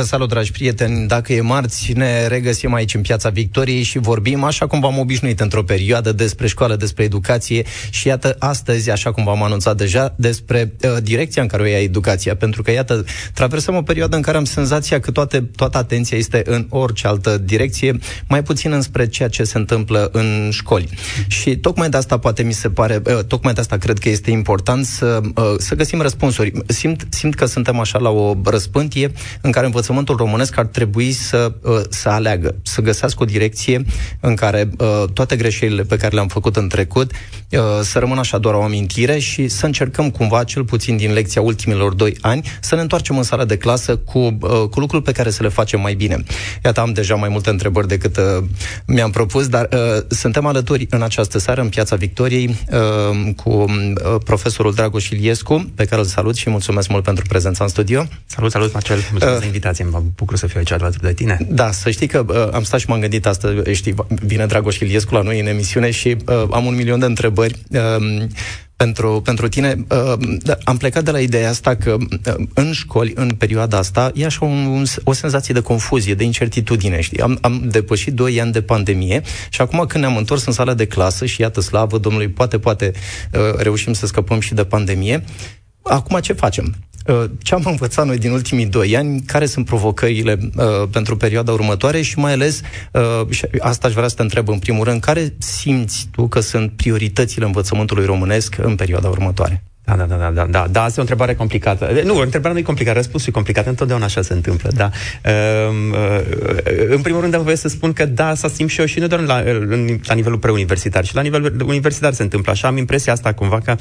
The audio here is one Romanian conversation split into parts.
Vă salut, dragi prieteni! Dacă e marți, ne regăsim aici în Piața Victoriei și vorbim, așa cum v-am obișnuit într-o perioadă, despre școală, despre educație și iată, astăzi, așa cum v-am anunțat deja, despre uh, direcția în care o ia educația, pentru că, iată, traversăm o perioadă în care am senzația că toate, toată atenția este în orice altă direcție, mai puțin înspre ceea ce se întâmplă în școli. Și tocmai de asta poate mi se pare, uh, tocmai de asta cred că este important să, uh, să găsim răspunsuri. Simt, simt că suntem așa la o răspântie în care învățământul românesc ar trebui să, uh, să aleagă, să găsească o direcție în care uh, toate greșelile pe care le-am făcut în trecut uh, să rămână așa doar o amintire și să încercăm cumva, cel puțin din lecția ultimilor doi ani, să ne întoarcem în sala de clasă cu, cu lucruri pe care să le facem mai bine. Iată, am deja mai multe întrebări decât mi-am propus, dar suntem alături în această seară în Piața Victoriei cu profesorul Dragoș Iliescu, pe care îl salut și mulțumesc mult pentru prezența în studio. Salut, salut, Marcel, mulțumesc uh, de invitație, mă bucur să fiu aici alături de tine. Da, să știi că uh, am stat și m-am gândit astăzi, știi, vine Dragoș Iliescu la noi în emisiune și uh, am un milion de întrebări. Uh, pentru, pentru tine. Uh, da, am plecat de la ideea asta că uh, în școli, în perioada asta, e așa un, un, o senzație de confuzie, de incertitudine, știi? Am, am depășit 2 ani de pandemie și acum când ne-am întors în sala de clasă și iată, slavă Domnului, poate, poate uh, reușim să scăpăm și de pandemie, acum ce facem? Uh, ce am învățat noi din ultimii doi ani, care sunt provocările uh, pentru perioada următoare și mai ales, uh, și asta aș vrea să te întreb în primul rând, care simți tu că sunt prioritățile învățământului românesc în perioada următoare? Da, da, da, da, da, da, da, asta e o întrebare complicată. Nu, o întrebare nu e complicată, răspunsul e complicat, întotdeauna așa se întâmplă, da. Uh, uh, în primul rând, am voie să spun că da, să simt și eu și nu doar la, la nivelul preuniversitar, și la nivelul universitar se întâmplă așa. Am impresia asta cumva că,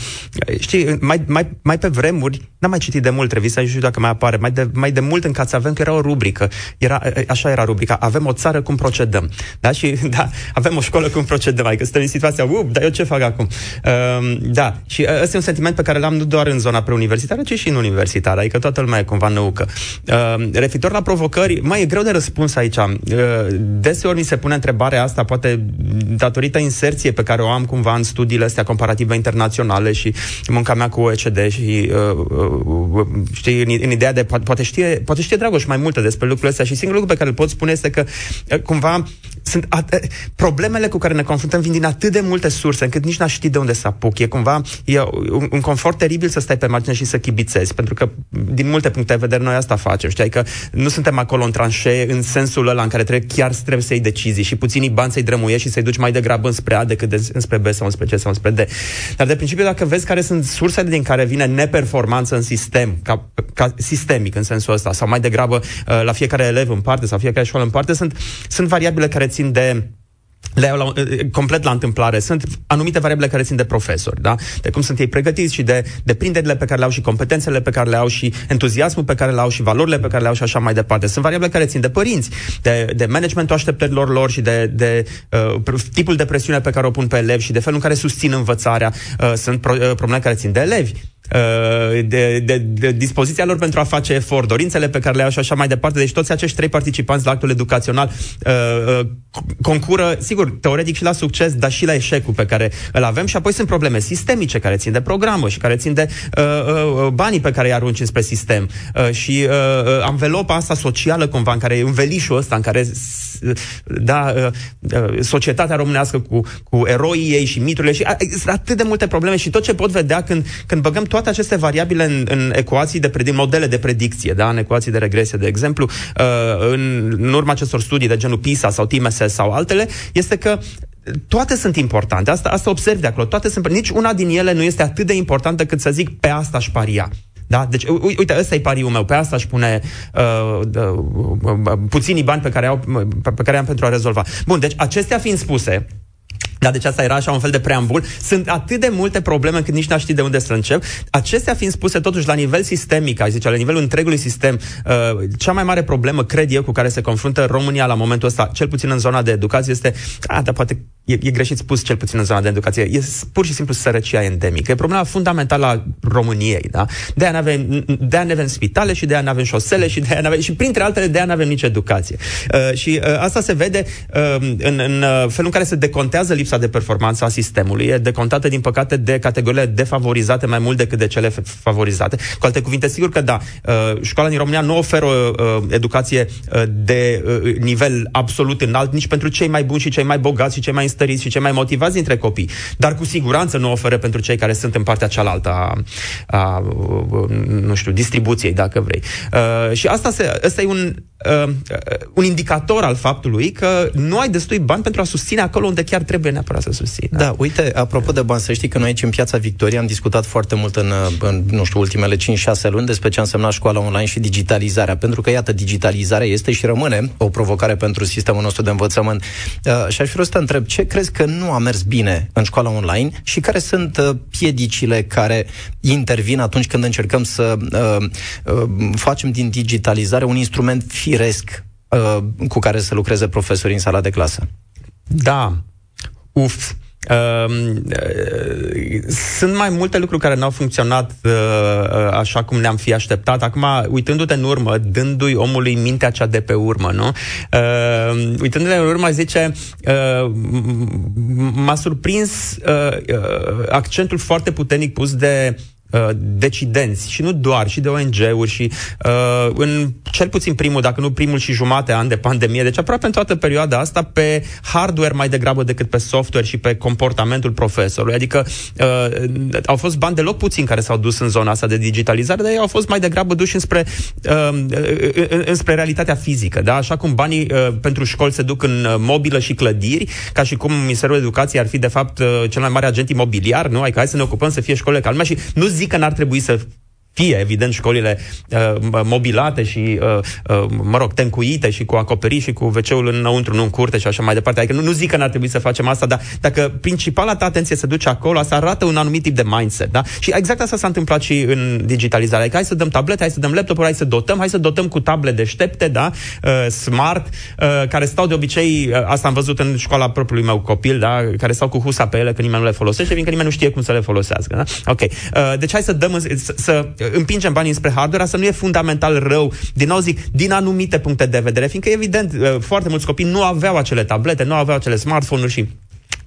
știi, mai, mai, mai pe vremuri, n-am mai citit de mult revista, nu știu dacă mai apare, mai de, mai de mult în să avem că era o rubrică, era, așa era rubrica, avem o țară cum procedăm, da, și da, avem o școală cum procedăm, adică suntem în situația, up, dar eu ce fac acum? Uh, da, și ăsta e un sentiment pe care l-am nu doar în zona preuniversitară, ci și în universitară, adică toată lumea e cumva noucă. Uh, referitor la provocări, mai e greu de răspuns aici. Uh, deseori mi se pune întrebarea asta, poate datorită inserție pe care o am cumva în studiile astea comparative internaționale și munca mea cu OECD și uh, uh, știi, în, în ideea de poate știe, poate știe Dragoș mai multe despre lucrurile astea și singurul lucru pe care îl pot spune este că uh, cumva sunt at- problemele cu care ne confruntăm vin din atât de multe surse încât nici n-aș ști de unde să apuc. E cumva e un, un confort teribil să stai pe margine și să chibițezi, pentru că din multe puncte de vedere noi asta facem. Știi, că nu suntem acolo în tranșee în sensul ăla în care trebuie, chiar trebuie să iei decizii și puținii bani să-i drămuiești și să-i duci mai degrabă înspre A decât de, înspre B sau înspre C sau înspre D. Dar de principiu, dacă vezi care sunt sursele din care vine neperformanță în sistem, ca, ca sistemic în sensul ăsta, sau mai degrabă uh, la fiecare elev în parte sau fiecare școală în parte, sunt, sunt variabile care țin de le iau la, complet la întâmplare. Sunt anumite variabile care țin de profesori, da? De cum sunt ei pregătiți și de deprinderile pe care le au și competențele pe care le au și entuziasmul pe care le au și valorile pe care le au și așa mai departe. Sunt variabile care țin de părinți, de, de managementul așteptărilor lor și de, de uh, tipul de presiune pe care o pun pe elevi și de felul în care susțin învățarea. Uh, sunt pro, uh, probleme care țin de elevi Uh, de, de, de dispoziția lor pentru a face efort, dorințele pe care le au și așa mai departe. Deci toți acești trei participanți la actul educațional uh, uh, concură, sigur, teoretic și la succes, dar și la eșecul pe care îl avem. Și apoi sunt probleme sistemice care țin de programă și care țin de uh, uh, banii pe care îi arunci spre sistem. Uh, și uh, uh, anvelopa asta socială cumva, în care e învelișul ăsta, în care da, uh, uh, societatea românească cu, cu eroii ei și miturile și uh, atât de multe probleme și tot ce pot vedea când, când băgăm toate toate aceste variabile în, în ecuații de predic, modele de predicție, da, în ecuații de regresie, de exemplu, uh, în, în urma acestor studii de genul PISA sau TMSS sau altele, este că toate sunt importante. Asta, asta observ de acolo. Toate sunt, nici una din ele nu este atât de importantă cât să zic pe asta aș paria. Da? Deci, uite, ăsta e pariul meu. Pe asta aș pune uh, uh, uh, puținii bani pe care, au, pe care am pentru a rezolva. Bun, deci acestea fiind spuse, da, deci asta era așa un fel de preambul. Sunt atât de multe probleme cât nici n-aș ști de unde să încep. Acestea fiind spuse totuși la nivel sistemic, aș zice, la nivelul întregului sistem, uh, cea mai mare problemă, cred eu, cu care se confruntă România la momentul ăsta, cel puțin în zona de educație, este, a, dar poate e, e greșit spus cel puțin în zona de educație, e pur și simplu sărăcia endemică. E problema fundamentală a României, da? De aia avem, de aia avem spitale și de aia avem șosele și de aia avem, și printre altele de aia avem nici educație. Uh, și uh, asta se vede uh, în, în uh, felul în care se decontează lipsa de performanță a sistemului. E decontată, din păcate, de categoriile defavorizate mai mult decât de cele favorizate. Cu alte cuvinte, sigur că da, uh, școala din România nu oferă uh, educație uh, de uh, nivel absolut înalt nici pentru cei mai buni și cei mai bogați și cei mai înstăriți și cei mai motivați dintre copii, dar cu siguranță nu oferă pentru cei care sunt în partea cealaltă a, a nu știu, distribuției, dacă vrei. Uh, și asta, se, asta e un, uh, un indicator al faptului că nu ai destui bani pentru a susține acolo unde chiar trebuie neapărat să susține. Da, uite, apropo de bani, să știi că noi aici în Piața Victoria am discutat foarte mult în, în nu știu, ultimele 5-6 luni despre ce a însemnat școala online și digitalizarea, pentru că, iată, digitalizarea este și rămâne o provocare pentru sistemul nostru de învățămământ. Uh, și aș vrea să te întreb, ce crezi că nu a mers bine în școala online și care sunt uh, piedicile care intervin atunci când încercăm să uh, uh, facem din digitalizare un instrument firesc uh, cu care să lucreze profesorii în sala de clasă? Da. Uf. Uh, sunt mai multe lucruri care n-au funcționat uh, uh, așa cum ne-am fi așteptat. Acum, uitându-te în urmă, dându-i omului mintea cea de pe urmă, nu? Uh, uitându-te în urmă, zice, uh, m-a surprins uh, uh, accentul foarte puternic pus de Uh, decidenți și nu doar, și de ONG-uri și uh, în cel puțin primul, dacă nu primul și jumate an de pandemie, deci aproape în toată perioada asta pe hardware mai degrabă decât pe software și pe comportamentul profesorului. Adică uh, au fost bani deloc puțin care s-au dus în zona asta de digitalizare, dar ei au fost mai degrabă duși înspre, uh, înspre realitatea fizică. Da? Așa cum banii uh, pentru școli se duc în uh, mobilă și clădiri, ca și cum Ministerul Educației ar fi de fapt uh, cel mai mare agent imobiliar, nu? Adică hai să ne ocupăm să fie școlile calme și nu zic că n-ar trebui să fie, evident, școlile uh, mobilate și, uh, uh, mă rog, tencuite și cu acoperiș și cu wc înăuntru, nu în curte și așa mai departe. Adică nu, nu zic că n-ar trebui să facem asta, dar dacă principala ta atenție se duce acolo, asta arată un anumit tip de mindset, da? Și exact asta s-a întâmplat și în digitalizare. Adică hai să dăm tablete, hai să dăm laptop hai să dotăm, hai să dotăm cu table deștepte, da? Uh, smart, uh, care stau de obicei, uh, asta am văzut în școala propriului meu copil, da? Care stau cu husa pe ele, că nimeni nu le folosește, fiindcă nimeni nu știe cum să le folosească, da? Ok. Uh, deci hai să dăm, să, să împingem banii spre hardware, asta nu e fundamental rău, din nou zic, din anumite puncte de vedere, fiindcă, evident, uh, foarte mulți copii nu aveau acele tablete, nu aveau acele smartphone-uri și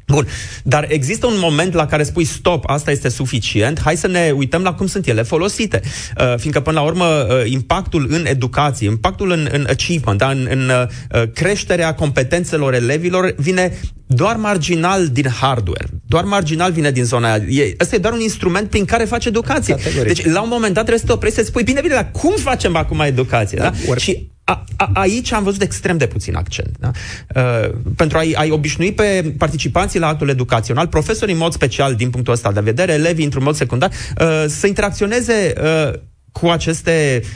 Bun, dar există un moment la care spui stop, asta este suficient, hai să ne uităm la cum sunt ele folosite. Uh, fiindcă, până la urmă, uh, impactul în educație, impactul în, în achievement, da, în, în uh, creșterea competențelor elevilor vine doar marginal din hardware, doar marginal vine din zona aia. E, asta e doar un instrument prin care faci educație. Categoric. Deci, la un moment dat, trebuie să te oprești să spui, bine, bine, dar cum facem acum educație? Da? da? Și a, a, aici am văzut extrem de puțin accent. Da? Uh, pentru a-i, a obișnui pe participanții la actul educațional, profesorii în mod special din punctul ăsta de vedere, elevii într-un mod secundar, uh, să interacționeze uh, cu aceste uh,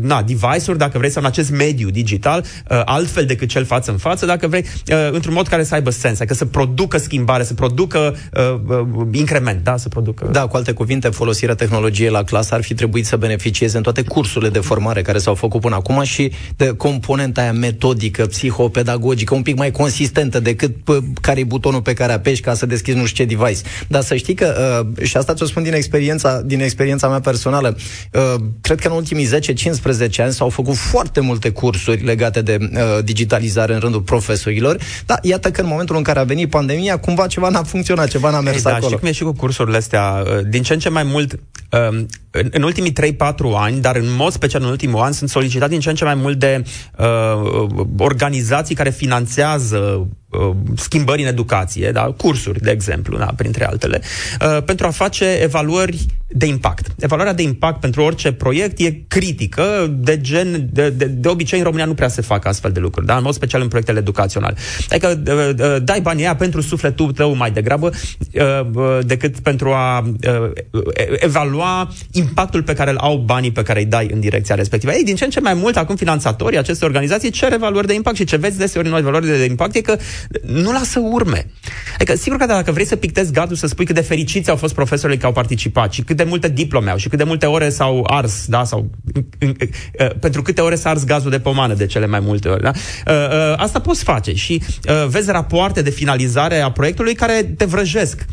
na, device-uri, dacă vrei, sau în acest mediu digital, uh, altfel decât cel față în față, dacă vrei, uh, într-un mod care să aibă sens, adică să producă schimbare, să producă uh, uh, increment, da, să producă... Da, cu alte cuvinte, folosirea tehnologiei la clasă ar fi trebuit să beneficieze în toate cursurile de formare care s-au făcut până acum și de componenta aia metodică, psihopedagogică, un pic mai consistentă decât care e butonul pe care apeși ca să deschizi nu știu ce device. Dar să știi că, uh, și asta ți-o spun din experiența, din experiența mea personală, uh, cred că în ultimii 10-15 ani s-au făcut foarte multe cursuri legate de uh, digitalizare în rândul profesorilor, dar iată că în momentul în care a venit pandemia, cumva ceva n-a funcționat, ceva n-a mers Ei, da, acolo. Și cum e și cu cursurile astea, uh, din ce în ce mai mult, uh, în, în ultimii 3-4 ani, dar în mod special în ultimul an, sunt solicitat din ce în ce mai mult de uh, organizații care finanțează Uh, schimbări în educație, da? cursuri, de exemplu, da? printre altele, uh, pentru a face evaluări de impact. Evaluarea de impact pentru orice proiect e critică, de gen, de, de, de obicei în România nu prea se fac astfel de lucruri, da? în mod special în proiectele educaționale. Adică uh, uh, dai banii aia pentru sufletul tău mai degrabă uh, uh, decât pentru a uh, evalua impactul pe care îl au banii pe care îi dai în direcția respectivă. Ei, din ce în ce mai mult, acum finanțatorii acestei organizații cer evaluări de impact și ce vezi deseori în noi evaluări de impact e că nu lasă urme. Adică, sigur că dacă vrei să pictezi gardul, să spui cât de fericiți au fost profesorii care au participat și cât de de multe diplome au și cât de multe ore s-au ars, da, sau pentru câte ore s-a ars gazul de pomană de cele mai multe ori, da? Asta poți face și vezi rapoarte de finalizare a proiectului care te vrăjesc.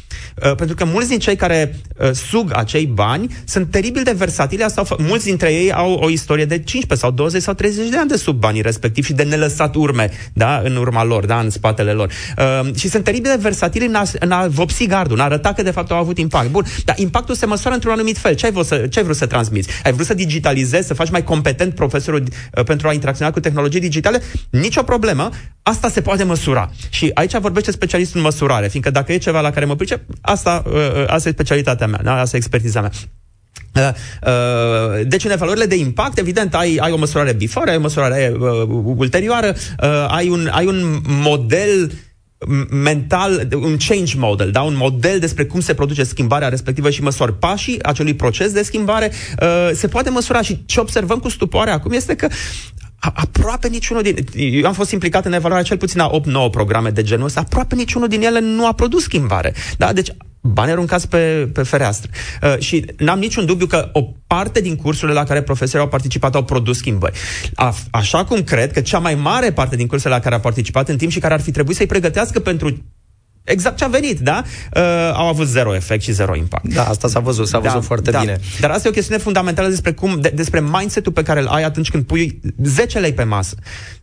Pentru că mulți din cei care sug acei bani sunt teribil de versatili, asta mulți dintre ei au o istorie de 15 sau 20 sau 30 de ani de sub banii respectiv și de nelăsat urme, da, în urma lor, da, în spatele lor. Uh, și sunt teribil de versatili în a, în a vopsi gardul, în a arăta că de fapt au avut impact. Bun, dar impactul se măsoară într-un anumit fel. Ce ai vrut să, ce ai vrut să transmiți? Ai vrut să digitalizezi, să faci mai competent profesorul uh, pentru a interacționa cu tehnologii digitale? Nicio problemă. Asta se poate măsura. Și aici vorbește specialistul în măsurare, fiindcă dacă e ceva la care mă pricep, asta, uh, uh asta e specialitatea mea, da? asta e expertiza mea. Uh, uh, deci în evaluările de impact, evident, ai, ai o măsurare before, ai o măsurare uh, ulterioară, uh, ai, un, ai un model mental, un change model, da? un model despre cum se produce schimbarea respectivă și măsori pașii acelui proces de schimbare, uh, se poate măsura și ce observăm cu stupoare acum este că aproape niciunul din... Eu am fost implicat în evaluarea cel puțin a 8-9 programe de genul ăsta, aproape niciunul din ele nu a produs schimbare. Da? Deci bani aruncați pe, pe fereastră. Uh, și n-am niciun dubiu că o parte din cursurile la care profesorii au participat au produs schimbări. A, așa cum cred că cea mai mare parte din cursurile la care au participat în timp și care ar fi trebuit să-i pregătească pentru exact ce a venit, da? Uh, au avut zero efect și zero impact. Da, asta s-a văzut, s-a văzut da, foarte da. bine. Dar asta e o chestiune fundamentală despre cum, de, despre mindset-ul pe care îl ai atunci când pui 10 lei pe masă.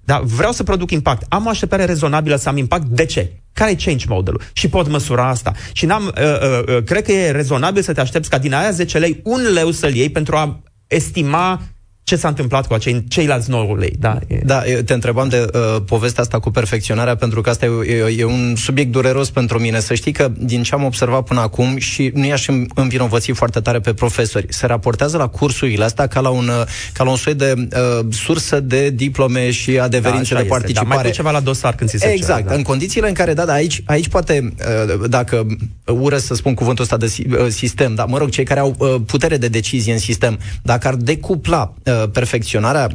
Da, vreau să produc impact. Am o așteptare rezonabilă să am impact. De ce? Care e change modelul? Și pot măsura asta. Și n-am, uh, uh, uh, cred că e rezonabil să te aștepți ca din aia 10 lei un leu să-l iei pentru a estima ce s-a întâmplat cu acei ceilalți 9 lei. Da, e... da te întrebam de uh, povestea asta cu perfecționarea, pentru că asta e, e, e un subiect dureros pentru mine. Să știi că din ce am observat până acum și nu i-aș învinovăți foarte tare pe profesori, se raportează la cursurile astea ca la un, ca la un soi de uh, sursă de diplome și adeverințe da, de participare. Da, mai ceva la dosar când ți se Exact, cere, da. în condițiile în care, da, da aici, aici poate, uh, dacă ură să spun cuvântul ăsta de uh, sistem, da, mă rog, cei care au uh, putere de decizie în sistem, dacă ar decupla uh, perfecționarea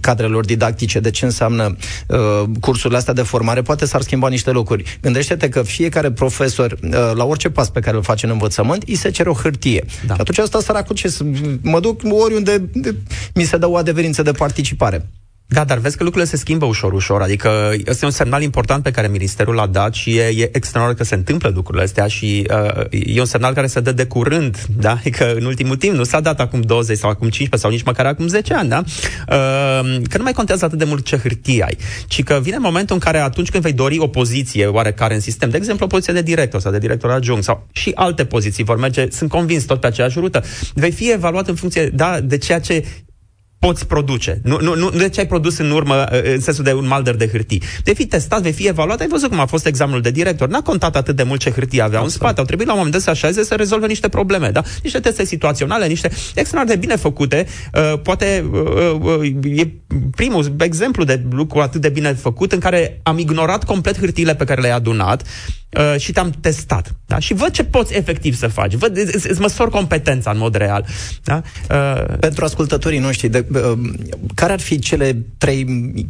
cadrelor didactice, de ce înseamnă uh, cursurile astea de formare, poate s-ar schimba niște lucruri. Gândește-te că fiecare profesor, uh, la orice pas pe care îl face în învățământ, îi se cere o hârtie. Da. Și atunci asta săracul ce mă duc oriunde de, mi se dă o adeverință de participare. Da, dar vezi că lucrurile se schimbă ușor, ușor. Adică este un semnal important pe care Ministerul l-a dat și e, e extraordinar că se întâmplă lucrurile astea și uh, e un semnal care se dă de curând, da? Adică în ultimul timp nu s-a dat acum 20 sau acum 15 sau nici măcar acum 10 ani, da? Uh, că nu mai contează atât de mult ce hârtie ai, ci că vine momentul în care atunci când vei dori o poziție oarecare în sistem, de exemplu o poziție de director sau de director adjunct sau și alte poziții vor merge, sunt convins tot pe aceeași rută, vei fi evaluat în funcție, da, de ceea ce poți produce. Nu, nu, nu de ce ai produs în urmă, uh, în sensul de un malder de hârtii. Vei fi testat, vei fi evaluat, ai văzut cum a fost examenul de director. N-a contat atât de mult ce hârtie avea în spate. Au trebuit la un moment dat să așeze să rezolve niște probleme, da? Niște teste situaționale, niște extraordinar de bine făcute. Uh, poate uh, uh, e primul exemplu de lucru atât de bine făcut în care am ignorat complet hârtiile pe care le-ai adunat uh, și te-am testat. Da? Și văd ce poți efectiv să faci. Văd, îți, îți măsor competența în mod real. Da? Uh... Pentru ascultătorii noștri, de, uh, care ar fi cele trei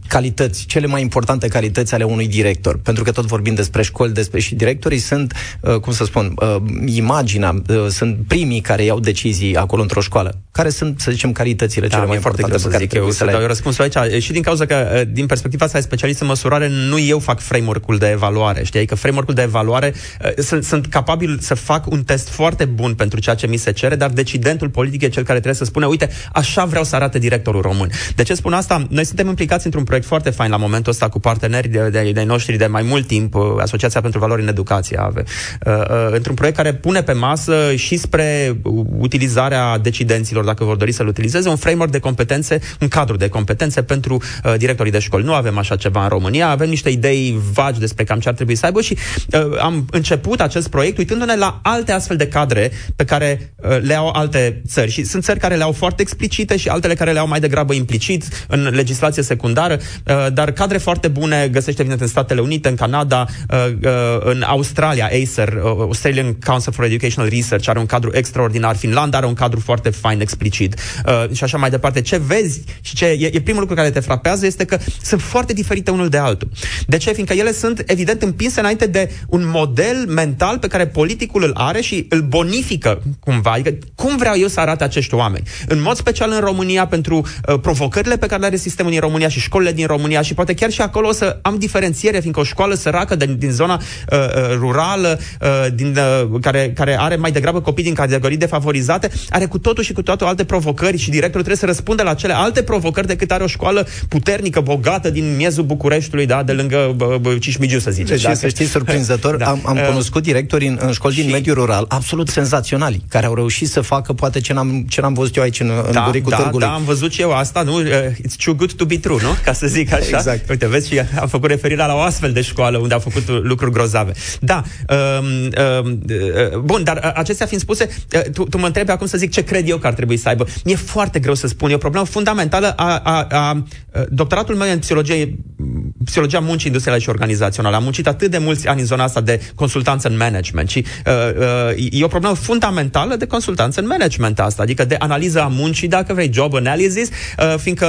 calități, cele mai importante calități ale unui director? Pentru că tot vorbim despre școli, despre și directorii sunt, uh, cum să spun, uh, imaginea, uh, sunt primii care iau decizii acolo într-o școală. Care sunt, să zicem, calitățile da, cele mai importante pe care eu să le dau răspunsul aici. Și din cauza că, uh, din perspectiva asta de specialist în măsurare, nu eu fac framework-ul de evaluare. Știi? Că framework-ul de evaluare uh, sunt, sunt capabil să fac un test foarte bun pentru ceea ce mi se cere, dar decidentul politic e cel care trebuie să spune, uite, așa vreau să arate directorul român. De ce spun asta? Noi suntem implicați într-un proiect foarte fain la momentul ăsta cu parteneri de, de, de noștri de mai mult timp, uh, Asociația pentru Valori în Educație ave. Uh, uh, într-un proiect care pune pe masă și spre utilizarea decidenților, dacă vor dori să-l utilizeze, un framework de competențe, un cadru de competențe pentru uh, directorii de școli. Nu avem așa ceva în România, avem niște idei vagi despre cam ce ar trebui să aibă și uh, am început acest proiect uitându-ne la alte astfel de cadre pe care uh, le au alte țări. Și sunt țări care le au foarte explicite și altele care le au mai degrabă implicit în legislație secundară, uh, dar cadre foarte bune găsește, evident, în Statele Unite, în Canada, uh, uh, în Australia, Acer, uh, Australian Council for Educational Research are un cadru extraordinar, Finlanda are un cadru foarte fain, explicit uh, și așa mai departe. Ce vezi și ce e, e primul lucru care te frapează este că sunt foarte diferite unul de altul. De ce? Fiindcă ele sunt, evident, împinse înainte de un model mental pe care politicul îl are și îl bonifică cumva. Adică cum vreau eu să arate acești oameni? În mod special în România pentru uh, provocările pe care le are sistemul din România și școlile din România și poate chiar și acolo o să am diferențiere, fiindcă o școală săracă din, din zona uh, uh, rurală, uh, din, uh, care, care are mai degrabă copii din categorii defavorizate, are cu totul și cu totul alte provocări și directorul trebuie să răspundă la cele alte provocări decât are o școală puternică, bogată din miezul Bucureștiului, da, de lângă Cismigiu, să zicem. Deci, să știi, surprinzător, da. am, am uh, cunoscut directori în, în școli și... din mediul rural absolut senzaționali, care au reușit să facă poate ce n-am, ce n-am văzut eu aici în, în da, buricul da, târgului. Da, am văzut și eu asta, nu? Uh, it's too good to be true, nu? Ca să zic așa. Exact. Uite, vezi, și am făcut referirea la o astfel de școală unde au făcut lucruri grozave. Da, um, um, uh, bun, dar uh, acestea fiind spuse, uh, tu, tu mă întrebi acum să zic ce cred eu că ar trebui să aibă. Mi-e foarte greu să spun, e o problemă fundamentală a, a, a, a doctoratul meu în psihologie, psihologia muncii industriale și organizaționale. Am muncit atât de mulți ani în zona asta de consultanță în management și uh, uh, e o problemă fundamentală de consultanță în management asta, adică de analiză a muncii, dacă vrei, job analysis, uh, fiindcă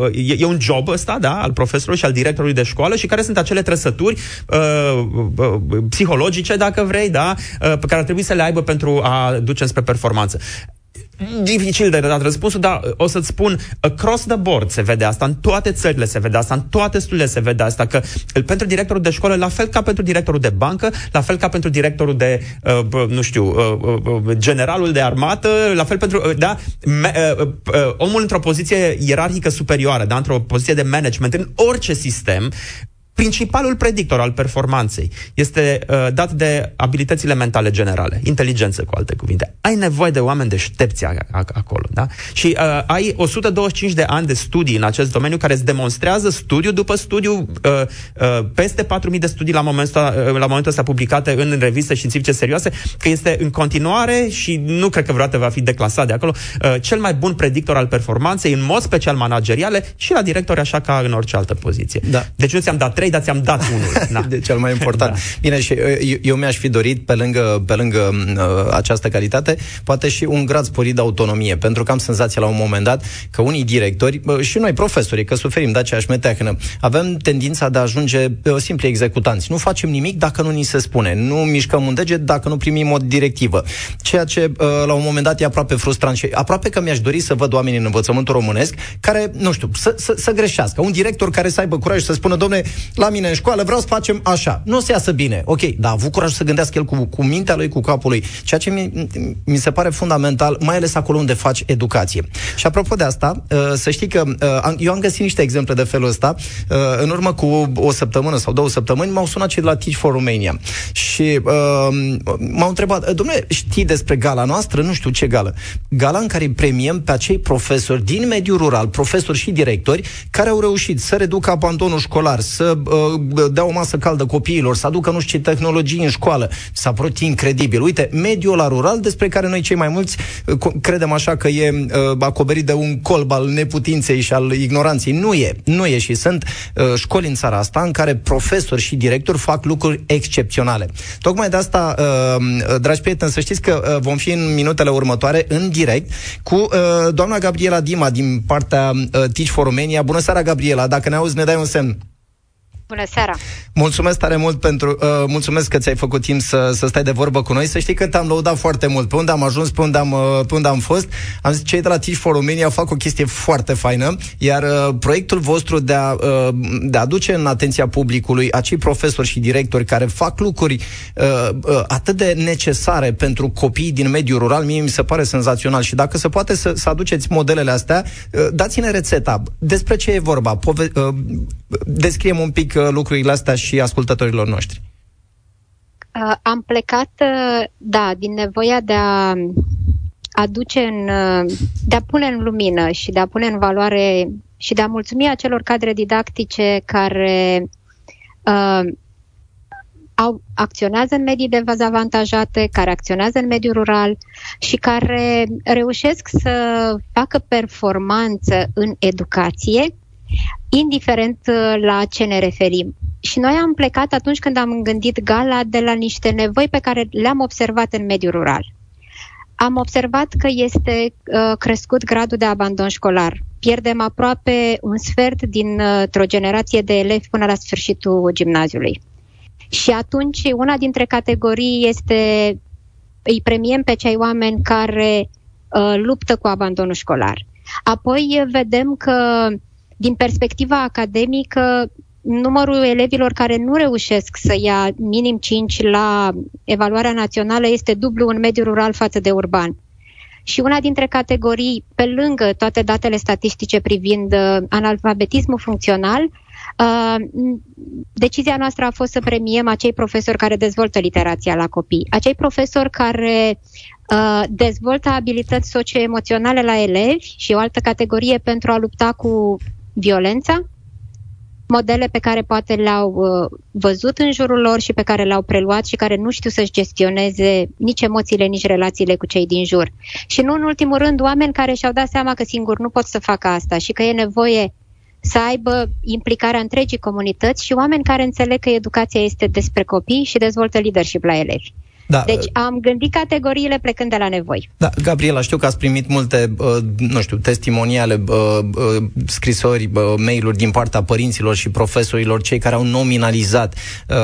uh, e, e un job ăsta, da, al profesorului și al directorului de școală și care sunt acele trăsături uh, uh, psihologice, dacă vrei, da, uh, pe care ar trebui să le aibă pentru a duce spre performanță dificil de dat răspunsul, dar o să-ți spun, across the board se vede asta, în toate țările se vede asta, în toate studiile se vede asta, că pentru directorul de școală, la fel ca pentru directorul de bancă, la fel ca pentru directorul de, uh, nu știu, uh, uh, generalul de armată, la fel pentru, uh, da, me, uh, uh, omul într-o poziție ierarhică superioară, da, într-o poziție de management, în orice sistem, Principalul predictor al performanței este uh, dat de abilitățile mentale generale, inteligență cu alte cuvinte. Ai nevoie de oameni deștepți acolo, da? Și uh, ai 125 de ani de studii în acest domeniu care îți demonstrează studiu după studiu, uh, uh, peste 4.000 de studii la momentul, ăsta, uh, la momentul ăsta publicate în reviste științifice serioase, că este în continuare și nu cred că vreodată va fi declasat de acolo, uh, cel mai bun predictor al performanței, în mod special manageriale și la directori, așa ca în orice altă poziție. Da. Deci nu ți-am dat trei, dar ți-am dat unul. Na. de cel mai important. da. Bine, și eu, eu mi-aș fi dorit, pe lângă, pe lângă uh, această calitate, poate și un grad sporit de autonomie, pentru că am senzația la un moment dat că unii directori, uh, și noi profesorii, că suferim de aceeași meteahnă, avem tendința de a ajunge uh, simpli executanți. Nu facem nimic dacă nu ni se spune. Nu mișcăm un deget dacă nu primim o directivă. Ceea ce uh, la un moment dat e aproape frustrant și aproape că mi-aș dori să văd oameni în învățământul românesc care, nu știu, să, să, să greșească. Un director care să aibă curaj să spună, domne, la mine în școală vreau să facem așa. Nu se iasă bine. Ok, dar a avut curaj să gândească el cu, cu mintea lui, cu capul lui. Ceea ce mi, mi se pare fundamental, mai ales acolo unde faci educație. Și apropo de asta, uh, să știi că uh, eu am găsit niște exemple de felul ăsta. Uh, în urmă cu o săptămână sau două săptămâni m-au sunat cei de la Teach for Romania și m-au întrebat, domnule, știi despre gala noastră? Nu știu ce gală. Gala în care premiem pe acei profesori din mediul rural, profesori și directori, care au reușit să reducă abandonul școlar, să uh, dea o masă caldă copiilor, să aducă nu știu ce tehnologii în școală. S-a părut incredibil. Uite, mediul la rural, despre care noi cei mai mulți uh, credem așa că e uh, acoperit de un colb al neputinței și al ignoranței. Nu e. Nu e și sunt uh, școli în țara asta în care profesori și directori fac lucruri excepționale. Tocmai de asta, uh, dragi prieteni, să știți că uh, vom fi în minutele următoare în direct cu uh, doamna Gabriela Dima din partea uh, Teach for Romania. Bună seara, Gabriela! Dacă ne auzi, ne dai un semn. Bună seara! Mulțumesc tare mult pentru... Uh, mulțumesc că ți-ai făcut timp să, să stai de vorbă cu noi. Să știi că te-am lăudat foarte mult. Pe unde am ajuns, pe unde am, uh, pe unde am fost. Am zis, cei de la Teach for Romania fac o chestie foarte faină, iar uh, proiectul vostru de a, uh, de a aduce în atenția publicului acei profesori și directori care fac lucruri uh, uh, atât de necesare pentru copiii din mediul rural, mie mi se pare senzațional. Și dacă se poate să, să aduceți modelele astea, uh, dați-ne rețeta. Despre ce e vorba? Pove- uh, descriem un pic uh, lucrurile astea și ascultătorilor noștri. Uh, am plecat, uh, da, din nevoia de a aduce în, uh, de a pune în lumină și de a pune în valoare și de a mulțumi acelor cadre didactice care uh, au, acționează în medii dezavantajate, care acționează în mediul rural și care reușesc să facă performanță în educație indiferent uh, la ce ne referim. Și noi am plecat atunci când am gândit gala de la niște nevoi pe care le-am observat în mediul rural. Am observat că este uh, crescut gradul de abandon școlar. Pierdem aproape un sfert dintr-o generație de elevi până la sfârșitul gimnaziului. Și atunci una dintre categorii este îi premiem pe cei oameni care uh, luptă cu abandonul școlar. Apoi vedem că din perspectiva academică numărul elevilor care nu reușesc să ia minim 5 la evaluarea națională este dublu în mediul rural față de urban. Și una dintre categorii, pe lângă toate datele statistice privind uh, analfabetismul funcțional, uh, decizia noastră a fost să premiem acei profesori care dezvoltă literația la copii, acei profesori care uh, dezvoltă abilități socioemoționale la elevi și o altă categorie pentru a lupta cu violența, modele pe care poate le-au uh, văzut în jurul lor și pe care le-au preluat și care nu știu să-și gestioneze nici emoțiile, nici relațiile cu cei din jur. Și nu în ultimul rând oameni care și-au dat seama că singur nu pot să facă asta și că e nevoie să aibă implicarea întregii comunități și oameni care înțeleg că educația este despre copii și dezvoltă leadership la elevi. Da. Deci am gândit categoriile plecând de la nevoi. Da, Gabriela, știu că ați primit multe, uh, nu știu, testimoniale, uh, uh, scrisori, uh, mail-uri din partea părinților și profesorilor, cei care au nominalizat uh,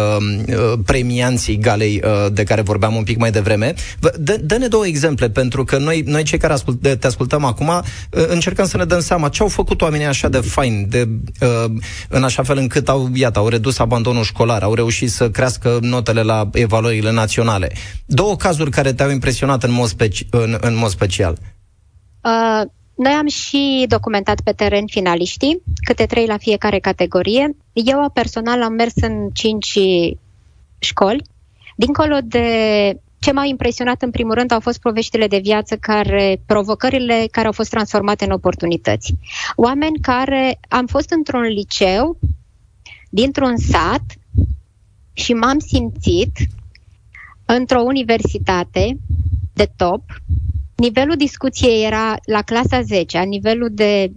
uh, premianții galei uh, de care vorbeam un pic mai devreme. Dă, dă-ne două exemple, pentru că noi, noi cei care ascult, te ascultăm acum, uh, încercăm să ne dăm seama ce au făcut oamenii așa de fain, de, uh, în așa fel încât au, iată, au redus abandonul școlar, au reușit să crească notele la evaluările naționale. Două cazuri care te-au impresionat în mod, speci- în, în mod special. Uh, noi am și documentat pe teren finaliștii, câte trei la fiecare categorie. Eu personal am mers în cinci școli. Dincolo de ce m-a impresionat în primul rând au fost poveștile de viață care, provocările care au fost transformate în oportunități. Oameni care am fost într-un liceu, dintr-un sat și m-am simțit într-o universitate de top, nivelul discuției era la clasa 10, nivelul de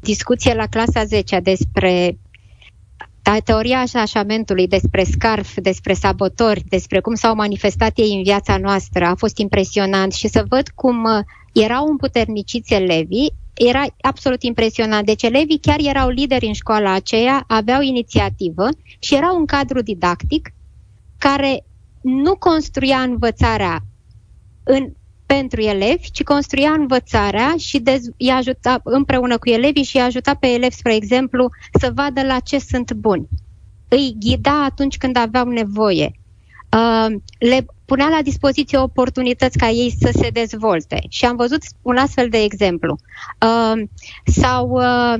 discuție la clasa 10 despre teoria așașamentului, despre scarf, despre sabotori, despre cum s-au manifestat ei în viața noastră, a fost impresionant și să văd cum uh, erau împuterniciți elevii, era absolut impresionant. Deci elevii chiar erau lideri în școala aceea, aveau inițiativă și era un cadru didactic care nu construia învățarea în, pentru elevi, ci construia învățarea și dez- îi ajuta împreună cu elevii și îi ajuta pe elevi, spre exemplu, să vadă la ce sunt buni. Îi ghida atunci când aveau nevoie. Uh, le punea la dispoziție oportunități ca ei să se dezvolte. Și am văzut un astfel de exemplu. Uh, sau uh,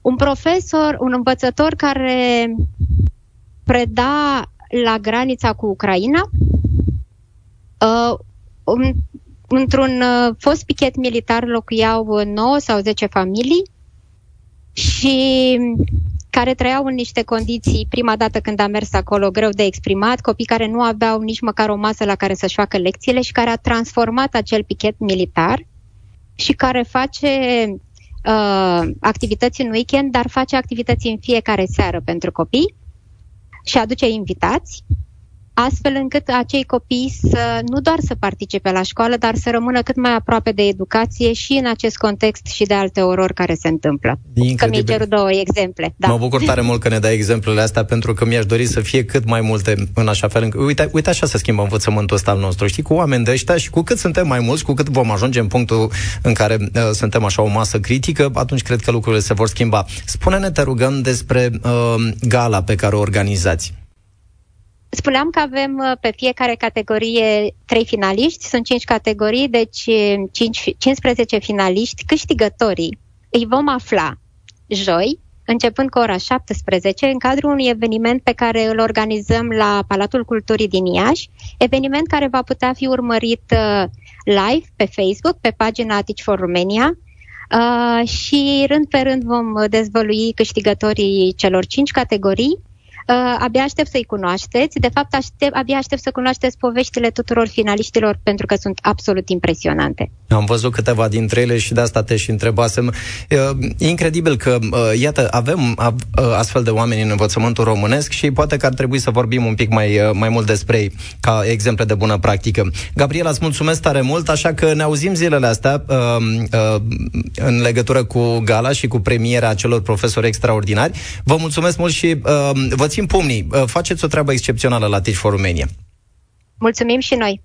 un profesor, un învățător care preda la granița cu Ucraina, uh, um, într-un uh, fost pichet militar locuiau 9 sau 10 familii și care trăiau în niște condiții, prima dată când am mers acolo, greu de exprimat, copii care nu aveau nici măcar o masă la care să-și facă lecțiile și care a transformat acel pichet militar și care face uh, activități în weekend, dar face activități în fiecare seară pentru copii și aduce invitați, astfel încât acei copii să nu doar să participe la școală, dar să rămână cât mai aproape de educație și în acest context și de alte orori care se întâmplă. Incredibil. Că mi-ai cerut două exemple. Da. Mă bucur tare mult că ne dai exemplele astea, pentru că mi-aș dori să fie cât mai multe în așa fel încât... Uite, uite așa se schimbă învățământul ăsta al nostru, știi, cu oameni de ăștia și cu cât suntem mai mulți, cu cât vom ajunge în punctul în care uh, suntem așa o masă critică, atunci cred că lucrurile se vor schimba. Spune-ne, te rugăm, despre uh, gala pe care o organizați. Spuneam că avem uh, pe fiecare categorie trei finaliști, sunt cinci categorii, deci 5, 15 finaliști, câștigătorii. Îi vom afla joi, începând cu ora 17, în cadrul unui eveniment pe care îl organizăm la Palatul Culturii din Iași, eveniment care va putea fi urmărit uh, live pe Facebook, pe pagina Teach for Romania, uh, și rând pe rând vom dezvălui câștigătorii celor cinci categorii Uh, abia aștept să-i cunoașteți. De fapt, aștept, abia aștept să cunoașteți poveștile tuturor finaliștilor pentru că sunt absolut impresionante. Am văzut câteva dintre ele și de asta te și întrebasem. E incredibil că, uh, iată, avem uh, astfel de oameni în învățământul românesc și poate că ar trebui să vorbim un pic mai, uh, mai mult despre ei ca exemple de bună practică. Gabriela, îți mulțumesc tare mult, așa că ne auzim zilele astea în legătură cu gala și cu premiera celor profesori extraordinari. Vă mulțumesc mult și vă țin pumnii. Uh, faceți o treabă excepțională la Teach for Romania. Mulțumim și noi.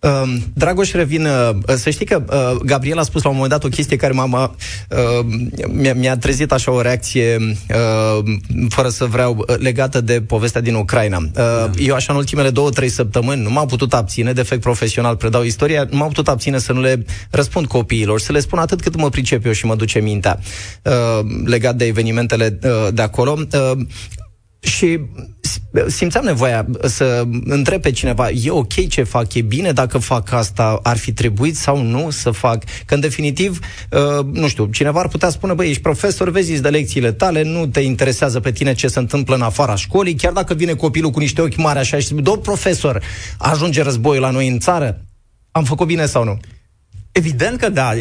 Uh, Dragoș, revin. Uh, să știi că uh, Gabriel a spus la un moment dat o chestie care m-a, uh, mi-a, mi-a trezit așa o reacție, uh, fără să vreau, uh, legată de povestea din Ucraina. Uh, da. Eu, așa, în ultimele două, trei săptămâni, nu m-am putut abține, defect profesional, predau istoria, nu m-am putut abține să nu le răspund copiilor, să le spun atât cât mă pricep eu și mă duce mintea uh, legat de evenimentele uh, de acolo. Uh, și simțeam nevoia să întreb pe cineva, e ok ce fac, e bine dacă fac asta, ar fi trebuit sau nu să fac? Că în definitiv, uh, nu știu, cineva ar putea spune, băi, ești profesor, vezi de lecțiile tale, nu te interesează pe tine ce se întâmplă în afara școlii, chiar dacă vine copilul cu niște ochi mari așa și spune, domn profesor, ajunge războiul la noi în țară? Am făcut bine sau nu? Evident că da.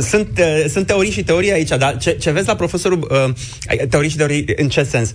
Sunt, sunt teorii și teorii aici, dar ce, ce vezi la profesorul... Teorii și teorii în ce sens?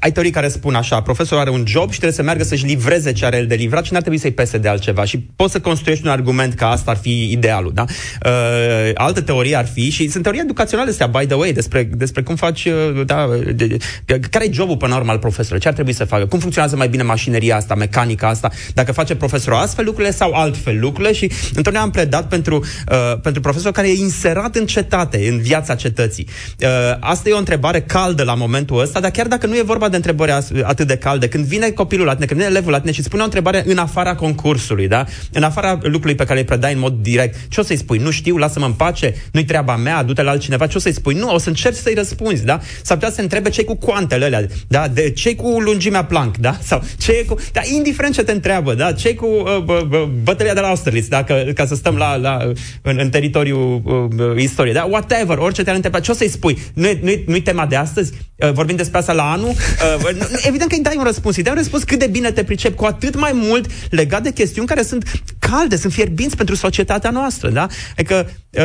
Ai teorii care spun așa, profesorul are un job și trebuie să meargă să-și livreze ce are el de livrat și n-ar trebui să-i pese de altceva. Și poți să construiești un argument că asta ar fi idealul, da? Uh, altă teorie ar fi, și sunt teorii educaționale astea, by the way, despre, despre cum faci, uh, da, de, de, care e jobul până la urmă al profesorului, ce ar trebui să facă, cum funcționează mai bine mașineria asta, mecanica asta, dacă face profesorul astfel lucrurile sau altfel lucrurile și întotdeauna am predat pentru, uh, pentru profesor care e inserat în cetate, în viața cetății. Uh, asta e o întrebare caldă la momentul ăsta, dar chiar dacă nu e vorba de întrebări atât de calde. Când vine copilul la tine, când vine elevul la tine și spune o întrebare în afara concursului, da? În afara lucrului pe care îi predai în mod direct, ce o să-i spui? Nu știu, lasă-mă în pace, nu-i treaba mea, du-te la altcineva, ce o să-i spui? Nu, o să încerci să-i răspunzi, da? S-ar putea să întrebe ce cu coantele alea, da? De, ce cu lungimea plank, da? Sau ce cu... Da, indiferent ce te întreabă, da? ce cu uh, bă, bătălia de la Austerlitz, da? Că, ca să stăm la, la, în, în teritoriul uh, istoriei, da? Whatever, orice te-ar întreba, ce o să-i spui? Nu-i, nu-i, nu-i tema de astăzi? Uh, vorbim despre asta la anul? Uh, evident că îi dai un răspuns. Îi dai un răspuns cât de bine te pricep, cu atât mai mult legat de chestiuni care sunt calde, sunt fierbinți pentru societatea noastră, da? Adică uh,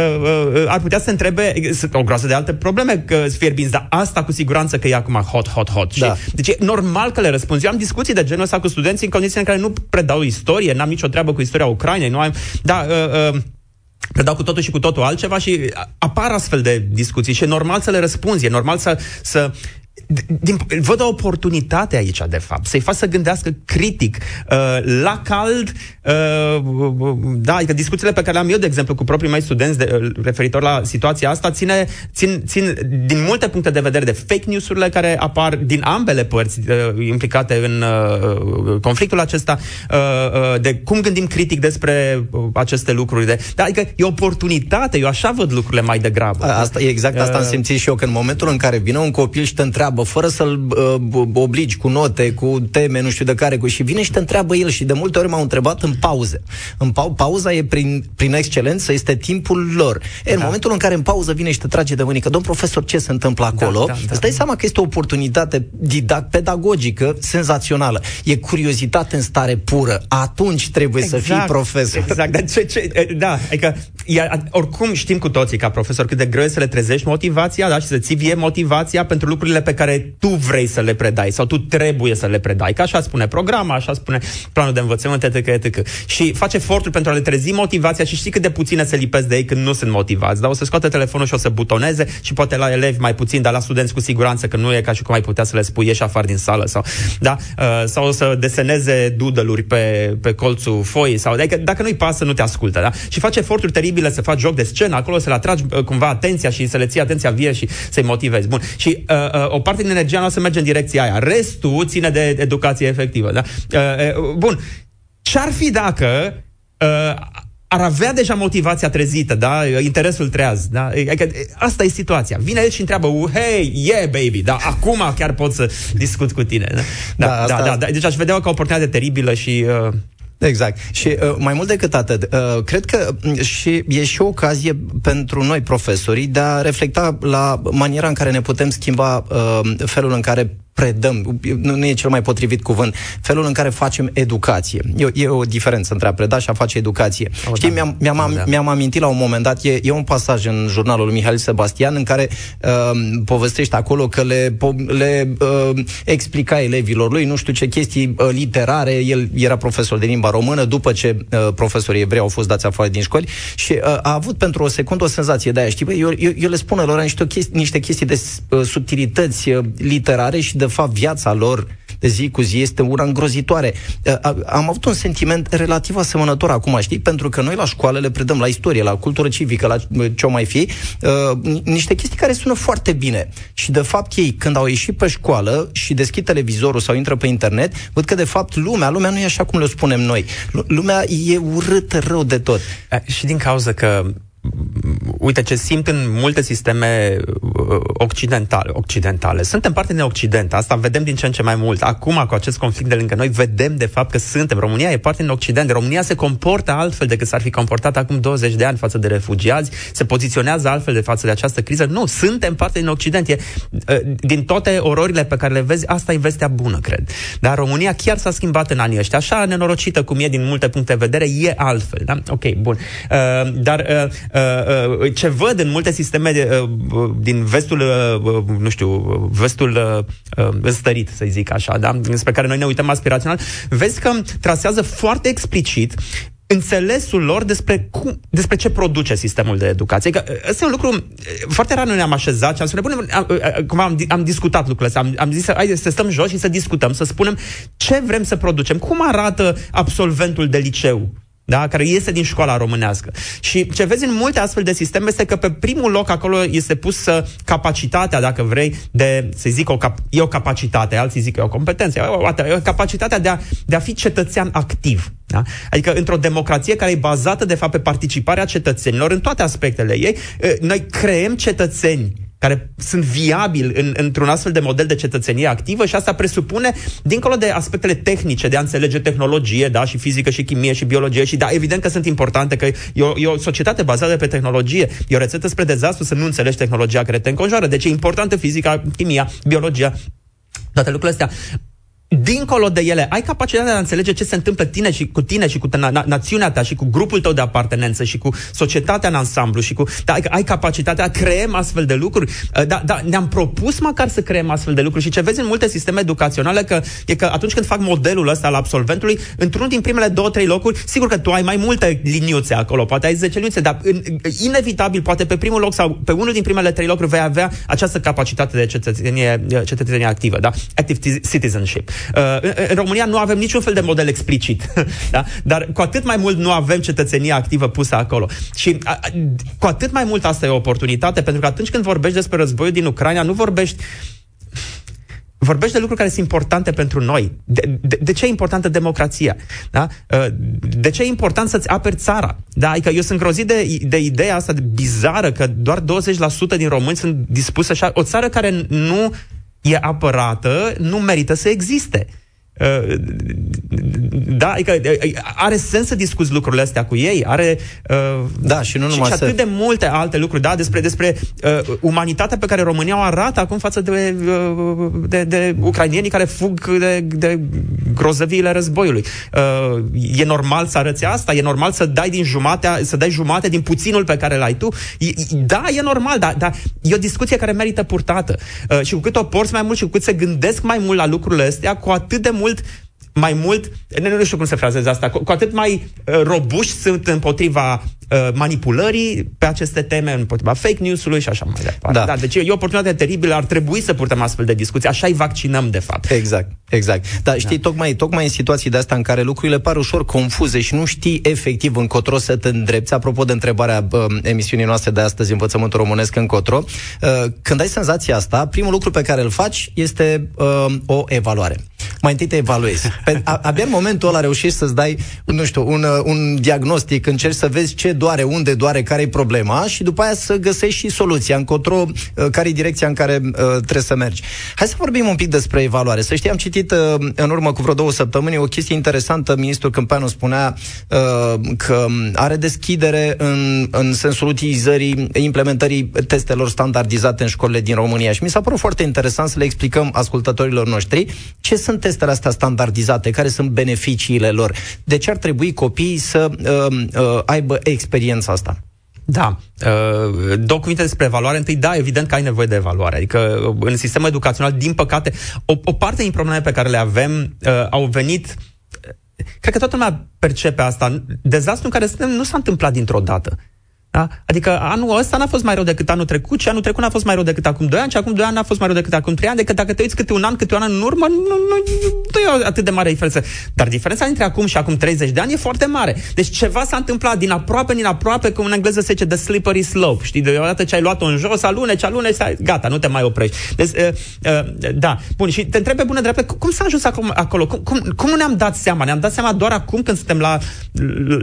uh, ar putea să întrebe sunt o groază de alte probleme că sunt fierbinți, dar asta cu siguranță că e acum hot, hot, hot. Da. Și, deci e normal că le răspunzi. Eu am discuții de genul ăsta cu studenții în condiții în care nu predau istorie, n-am nicio treabă cu istoria Ucrainei, nu am... Da, uh, uh, predau cu totul și cu totul altceva și apar astfel de discuții și e normal să le răspunzi, e normal să, să din, văd o oportunitate aici, de fapt, să-i fac să gândească critic, uh, la cald, uh, da, adică discuțiile pe care le am eu, de exemplu, cu proprii mei studenți de, uh, referitor la situația asta, ține, țin, țin din multe puncte de vedere de fake news-urile care apar din ambele părți uh, implicate în uh, conflictul acesta, uh, uh, de cum gândim critic despre uh, aceste lucruri. De, da, adică e oportunitate, eu așa văd lucrurile mai degrabă. Asta, exact asta uh, am simțit și eu, că în momentul în care vine un copil și te întreabă întreabă, fără să-l uh, obligi cu note, cu teme, nu știu de care, cu, și vine și te întreabă el și de multe ori m-au întrebat în pauze. În pau- pauza e prin, prin excelență, este timpul lor. E, da. în momentul în care în pauză vine și te trage de mânică, domn profesor, ce se întâmplă da, acolo? Da, da, da. Îți dai seama că este o oportunitate didact, pedagogică senzațională. E curiozitate în stare pură. Atunci trebuie exact, să fii exact, profesor. Exact. Dar ce, ce, da, adică, ia, oricum știm cu toții ca profesor cât de greu e să le trezești motivația, da, și să ții vie motivația pentru lucrurile pe care care tu vrei să le predai sau tu trebuie să le predai. Ca așa spune programa, așa spune planul de învățământ, etc., etc. Și face efortul pentru a le trezi motivația și știi cât de puține se lipesc de ei când nu sunt motivați. Dar o să scoate telefonul și o să butoneze și poate la elevi mai puțin, dar la studenți cu siguranță că nu e ca și cum ai putea să le spui ieși afară din sală sau, da? Uh, sau o să deseneze doodle pe, pe colțul foii sau adică, dacă nu-i pasă, nu te ascultă, da? Și face eforturi teribile să faci joc de scenă acolo, să le atragi uh, cumva atenția și să le ții atenția vie și să-i motivezi. Bun. Și uh, uh, o parte parte din energia noastră merge în direcția aia. Restul ține de educație efectivă. Da? Uh, uh, bun. Ce-ar fi dacă uh, ar avea deja motivația trezită, da? Interesul treaz, da? Adică, asta e situația. Vine el și întreabă, hey, yeah, baby, da? Acum chiar pot să discut cu tine. Da, da, da, asta... da, da. Deci aș vedea ca o oportunitate teribilă și... Uh, Exact. Și uh, mai mult decât atât, uh, cred că mm, și e și o ocazie pentru noi profesorii de a reflecta la maniera în care ne putem schimba uh, felul în care predăm, nu, nu e cel mai potrivit cuvânt, felul în care facem educație. E, e o diferență între a preda și a face educație. O, Știi, da. mi-am, mi-am, am, da. mi-am amintit la un moment dat, e, e un pasaj în jurnalul lui Mihail Sebastian în care uh, povestește acolo că le, le uh, explica elevilor lui nu știu ce chestii uh, literare, el era profesor de limba română, după ce uh, profesorii evrei au fost dați afară din școli și uh, a avut pentru o secundă o senzație de aia, știi, bă, eu, eu, eu le spun lor niște chestii, niște chestii de uh, subtilități uh, literare și de fapt viața lor de zi cu zi este una îngrozitoare. Uh, am avut un sentiment relativ asemănător acum, știi? Pentru că noi la școală le predăm la istorie, la cultură civică, la ce o mai fi, uh, niște chestii care sună foarte bine. Și de fapt ei, când au ieșit pe școală și deschid televizorul sau intră pe internet, văd că de fapt lumea, lumea nu e așa cum le spunem noi. Lumea e urâtă rău de tot. Și din cauza că uite ce simt în multe sisteme uh, occidentale, occidentale. Suntem parte din Occident, asta vedem din ce în ce mai mult. Acum, cu acest conflict de lângă noi, vedem de fapt că suntem. România e parte din Occident. România se comportă altfel decât s-ar fi comportat acum 20 de ani față de refugiați, se poziționează altfel de față de această criză. Nu, suntem parte din Occident. E, uh, din toate ororile pe care le vezi, asta e vestea bună, cred. Dar România chiar s-a schimbat în anii ăștia. Așa nenorocită cum e din multe puncte de vedere, e altfel. Da? Ok, bun. Uh, dar uh, Uh, uh, ce văd în multe sisteme de, uh, din vestul, uh, nu știu, vestul uh, uh, înstărit, să zic așa, da? spre care noi ne uităm aspirațional, vezi că trasează foarte explicit înțelesul lor despre, cum, despre ce produce sistemul de educație. Că ăsta e un lucru, foarte rar noi ne-am așezat și am spune, bune, am, cum am, am discutat lucrurile astea, am, am zis, hai să stăm jos și să discutăm, să spunem ce vrem să producem, cum arată absolventul de liceu da? care iese din școala românească. Și ce vezi în multe astfel de sisteme este că pe primul loc acolo este pusă capacitatea, dacă vrei, de, să zic, o cap- e o capacitate, alții zic că e o competență, e o capacitatea de a, de a fi cetățean activ. Da? Adică într-o democrație care e bazată, de fapt, pe participarea cetățenilor în toate aspectele ei, noi creăm cetățeni care sunt viabili în, într-un astfel de model de cetățenie activă și asta presupune, dincolo de aspectele tehnice, de a înțelege tehnologie, da, și fizică, și chimie, și biologie, și da, evident că sunt importante, că e o, e o societate bazată pe tehnologie, e o rețetă spre dezastru să nu înțelegi tehnologia care te înconjoară, deci e importantă fizica, chimia, biologia, toate lucrurile astea dincolo de ele, ai capacitatea de a înțelege ce se întâmplă tine și cu tine și cu na- națiunea ta și cu grupul tău de apartenență și cu societatea în ansamblu și cu... Da, ai, ai capacitatea a creăm astfel de lucruri. Uh, da, da, ne-am propus măcar să creăm astfel de lucruri și ce vezi în multe sisteme educaționale că e că atunci când fac modelul ăsta al absolventului, într-unul din primele două, trei locuri, sigur că tu ai mai multe liniuțe acolo, poate ai 10 liniuțe, dar în, inevitabil, poate pe primul loc sau pe unul din primele trei locuri vei avea această capacitate de cetățenie, cetățenie activă, da? Active citizenship. Uh, în România nu avem niciun fel de model explicit, da? dar cu atât mai mult nu avem cetățenia activă pusă acolo. Și a, cu atât mai mult asta e o oportunitate, pentru că atunci când vorbești despre războiul din Ucraina, nu vorbești vorbești de lucruri care sunt importante pentru noi. De, de, de ce e importantă democrația? Da? Uh, de ce e important să-ți aperi țara? Da? Adică eu sunt grozit de, de ideea asta de bizară că doar 20% din români sunt dispuși așa. O țară care nu e apărată, nu merită să existe. Uh, da, adică uh, are sens să discuți lucrurile astea cu ei, are uh, da, și, nu numai și, și atât să... de multe alte lucruri, da, despre, despre uh, umanitatea pe care România o arată acum față de, uh, de, de ucrainienii care fug de, de grozăviile războiului. Uh, e normal să arăți asta? E normal să dai din jumate, să dai jumate din puținul pe care l-ai tu? E, da, e normal, dar, dar e o discuție care merită purtată. Uh, și cu cât o porți mai mult și cu cât se gândesc mai mult la lucrurile astea, cu atât de mult mai mult, nu știu cum să frazez asta, cu, cu atât mai uh, robuști sunt împotriva uh, manipulării pe aceste teme, împotriva fake news-ului și așa mai departe. Da. da. Deci e o oportunitate teribilă, ar trebui să purtăm astfel de discuții, așa îi vaccinăm de fapt. Exact, exact. Dar știi, da. tocmai, tocmai în situații de astea în care lucrurile par ușor confuze și nu știi efectiv încotro să te îndrepți, apropo de întrebarea uh, emisiunii noastre de astăzi, învățământul românesc încotro, uh, când ai senzația asta, primul lucru pe care îl faci este uh, o evaluare mai întâi te evaluezi. Pe, a, abia în momentul ăla reușești să-ți dai, nu știu, un, un diagnostic, încerci să vezi ce doare, unde doare, care e problema și după aia să găsești și soluția, încotro, uh, care e direcția în care uh, trebuie să mergi. Hai să vorbim un pic despre evaluare. Să știi, am citit uh, în urmă cu vreo două săptămâni o chestie interesantă. Ministrul Câmpeanu spunea uh, că are deschidere în, în sensul utilizării, implementării testelor standardizate în școlile din România și mi s-a părut foarte interesant să le explicăm ascultătorilor noștri ce sunt testele astea standardizate, care sunt beneficiile lor, de ce ar trebui copiii să uh, uh, aibă experiența asta? Da. Uh, două cuvinte despre evaluare. Întâi, da, evident că ai nevoie de evaluare. Adică, uh, în sistemul educațional, din păcate, o, o parte din problemele pe care le avem uh, au venit Cred că toată lumea percepe asta. Dezastrul în care suntem nu s-a întâmplat dintr-o dată. Da? Adică anul ăsta n-a fost mai rău decât anul trecut și anul trecut n-a fost mai rău decât acum 2 ani și acum 2 ani n-a fost mai rău decât acum 3 ani, decât dacă te uiți câte un an, câte un an în urmă, nu, nu, nu e atât de mare diferență. Dar diferența dintre acum și acum 30 de ani e foarte mare. Deci ceva s-a întâmplat din aproape, din aproape, cum în engleză se zice the slippery slope. Știi, deodată ce ai luat-o în jos, aluneci, aluneci, gata, nu te mai oprești. Deci, uh, uh, da. Bun, și te întreb pe bună dreaptă, cum s-a ajuns acum, acolo? Cum, cum, cum ne-am dat seama? Ne-am dat seama doar acum când suntem la,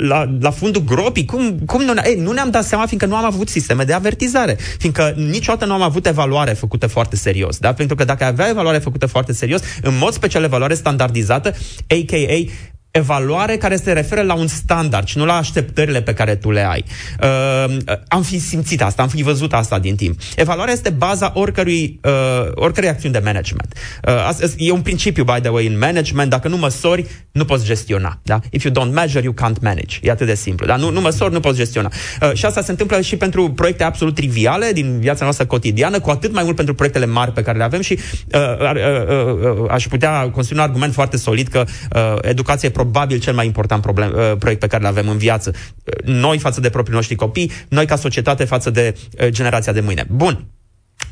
la, la fundul gropii? Cum, cum nu, ei, nu ne-am dat seama fiindcă nu am avut sisteme de avertizare, fiindcă niciodată nu am avut evaluare făcută foarte serios, da? Pentru că dacă avea evaluare făcută foarte serios, în mod special evaluare standardizată, a.k.a evaluare care se referă la un standard și nu la așteptările pe care tu le ai. Uh, am fi simțit asta, am fi văzut asta din timp. Evaluarea este baza oricărui, uh, oricărei acțiuni de management. Uh, e un principiu, by the way, în management. Dacă nu măsori, nu poți gestiona. Da? If you don't measure, you can't manage. E atât de simplu. Da? Nu, nu măsori, nu poți gestiona. Uh, și asta se întâmplă și pentru proiecte absolut triviale din viața noastră cotidiană, cu atât mai mult pentru proiectele mari pe care le avem și uh, uh, uh, uh, aș putea construi un argument foarte solid că uh, educația e probabil cel mai important problem, uh, proiect pe care îl avem în viață. Uh, noi față de proprii noștri copii, noi ca societate față de uh, generația de mâine. Bun.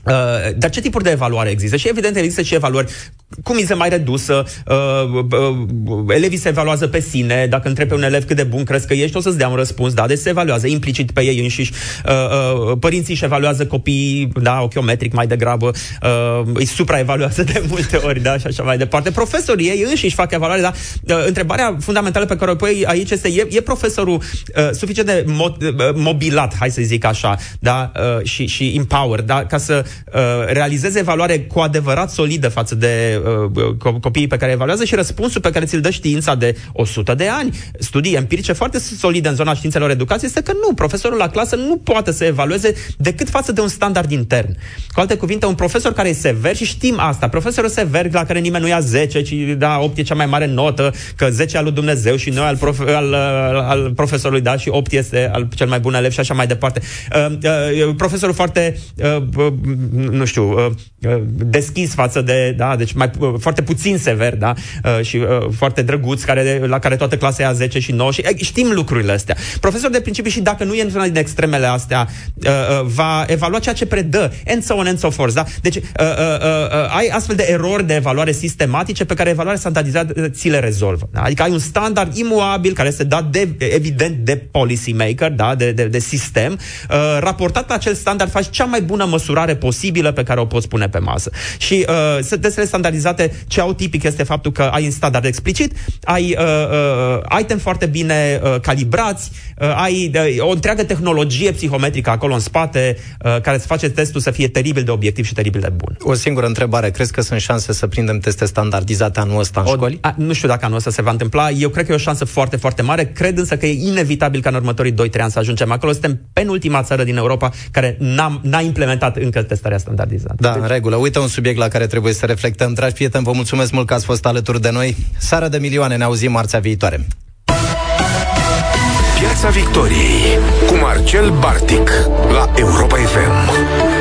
Uh, dar ce tipuri de evaluare există? Și evident există și evaluări cu miză mai redusă, uh, uh, elevii se evaluează pe sine, dacă întrebi pe un elev cât de bun crezi că ești, o să-ți dea un răspuns, da, deci se evaluează implicit pe ei înșiși, uh, uh, părinții își evaluează copiii, da, ochiometric mai degrabă, uh, îi supraevaluează de multe ori, da, și așa mai departe. Profesorii ei înșiși fac evaluare, da, uh, întrebarea fundamentală pe care o pui aici este, e, e profesorul uh, suficient de mo- uh, mobilat, hai să zic așa, da, uh, și, și empower, da, ca să uh, realizeze evaluare cu adevărat solidă față de uh, copiii pe care evaluează și răspunsul pe care ți-l dă știința de 100 de ani, studii empirice foarte solide în zona științelor educației, este că nu, profesorul la clasă nu poate să evalueze decât față de un standard intern. Cu alte cuvinte, un profesor care e sever și știm asta, profesorul sever la care nimeni nu ia 10, ci da, 8 e cea mai mare notă, că 10 al lui Dumnezeu și noi al, prof- al, al, al profesorului, da, și 8 este al cel mai bun elev și așa mai departe. Uh, uh, profesorul foarte, uh, uh, nu știu, uh, uh, deschis față de, da, deci mai Uh, foarte puțin sever, da? Uh, și uh, foarte drăguț, care, la care toată clasa ia 10 și 9 și știm lucrurile astea. Profesor de principiu și dacă nu e într-una din extremele astea, va evalua ceea ce predă, and so on and so forth, da? Deci ai astfel de erori de evaluare sistematice pe care evaluarea standardizată ți le rezolvă. Da? Adică ai un standard imuabil care este dat de, evident de policy maker, da? de, de, de sistem, raportat la acel standard faci cea mai bună măsurare posibilă pe care o poți pune pe masă. Și uh, testele standardizate standardizate, ce au tipic este faptul că ai un standard explicit, ai uh, uh, item foarte bine uh, calibrați, uh, ai uh, o întreagă tehnologie psihometrică acolo în spate uh, care îți face testul să fie teribil de obiectiv și teribil de bun. O singură întrebare. Crezi că sunt șanse să prindem teste standardizate anul ăsta în o, școli? A, nu știu dacă anul ăsta se va întâmpla. Eu cred că e o șansă foarte, foarte mare. Cred însă că e inevitabil ca în următorii 2-3 ani să ajungem acolo. Suntem penultima țară din Europa care n-a, n-a implementat încă testarea standardizată. Da, deci... în regulă. Uite un subiect la care trebuie să reflectăm. Dragi prieteni, vă mulțumesc mult că ați fost alături de noi. Sara de milioane, ne auzim marțea viitoare. Piața Victoriei cu Marcel Bartic la Europa FM.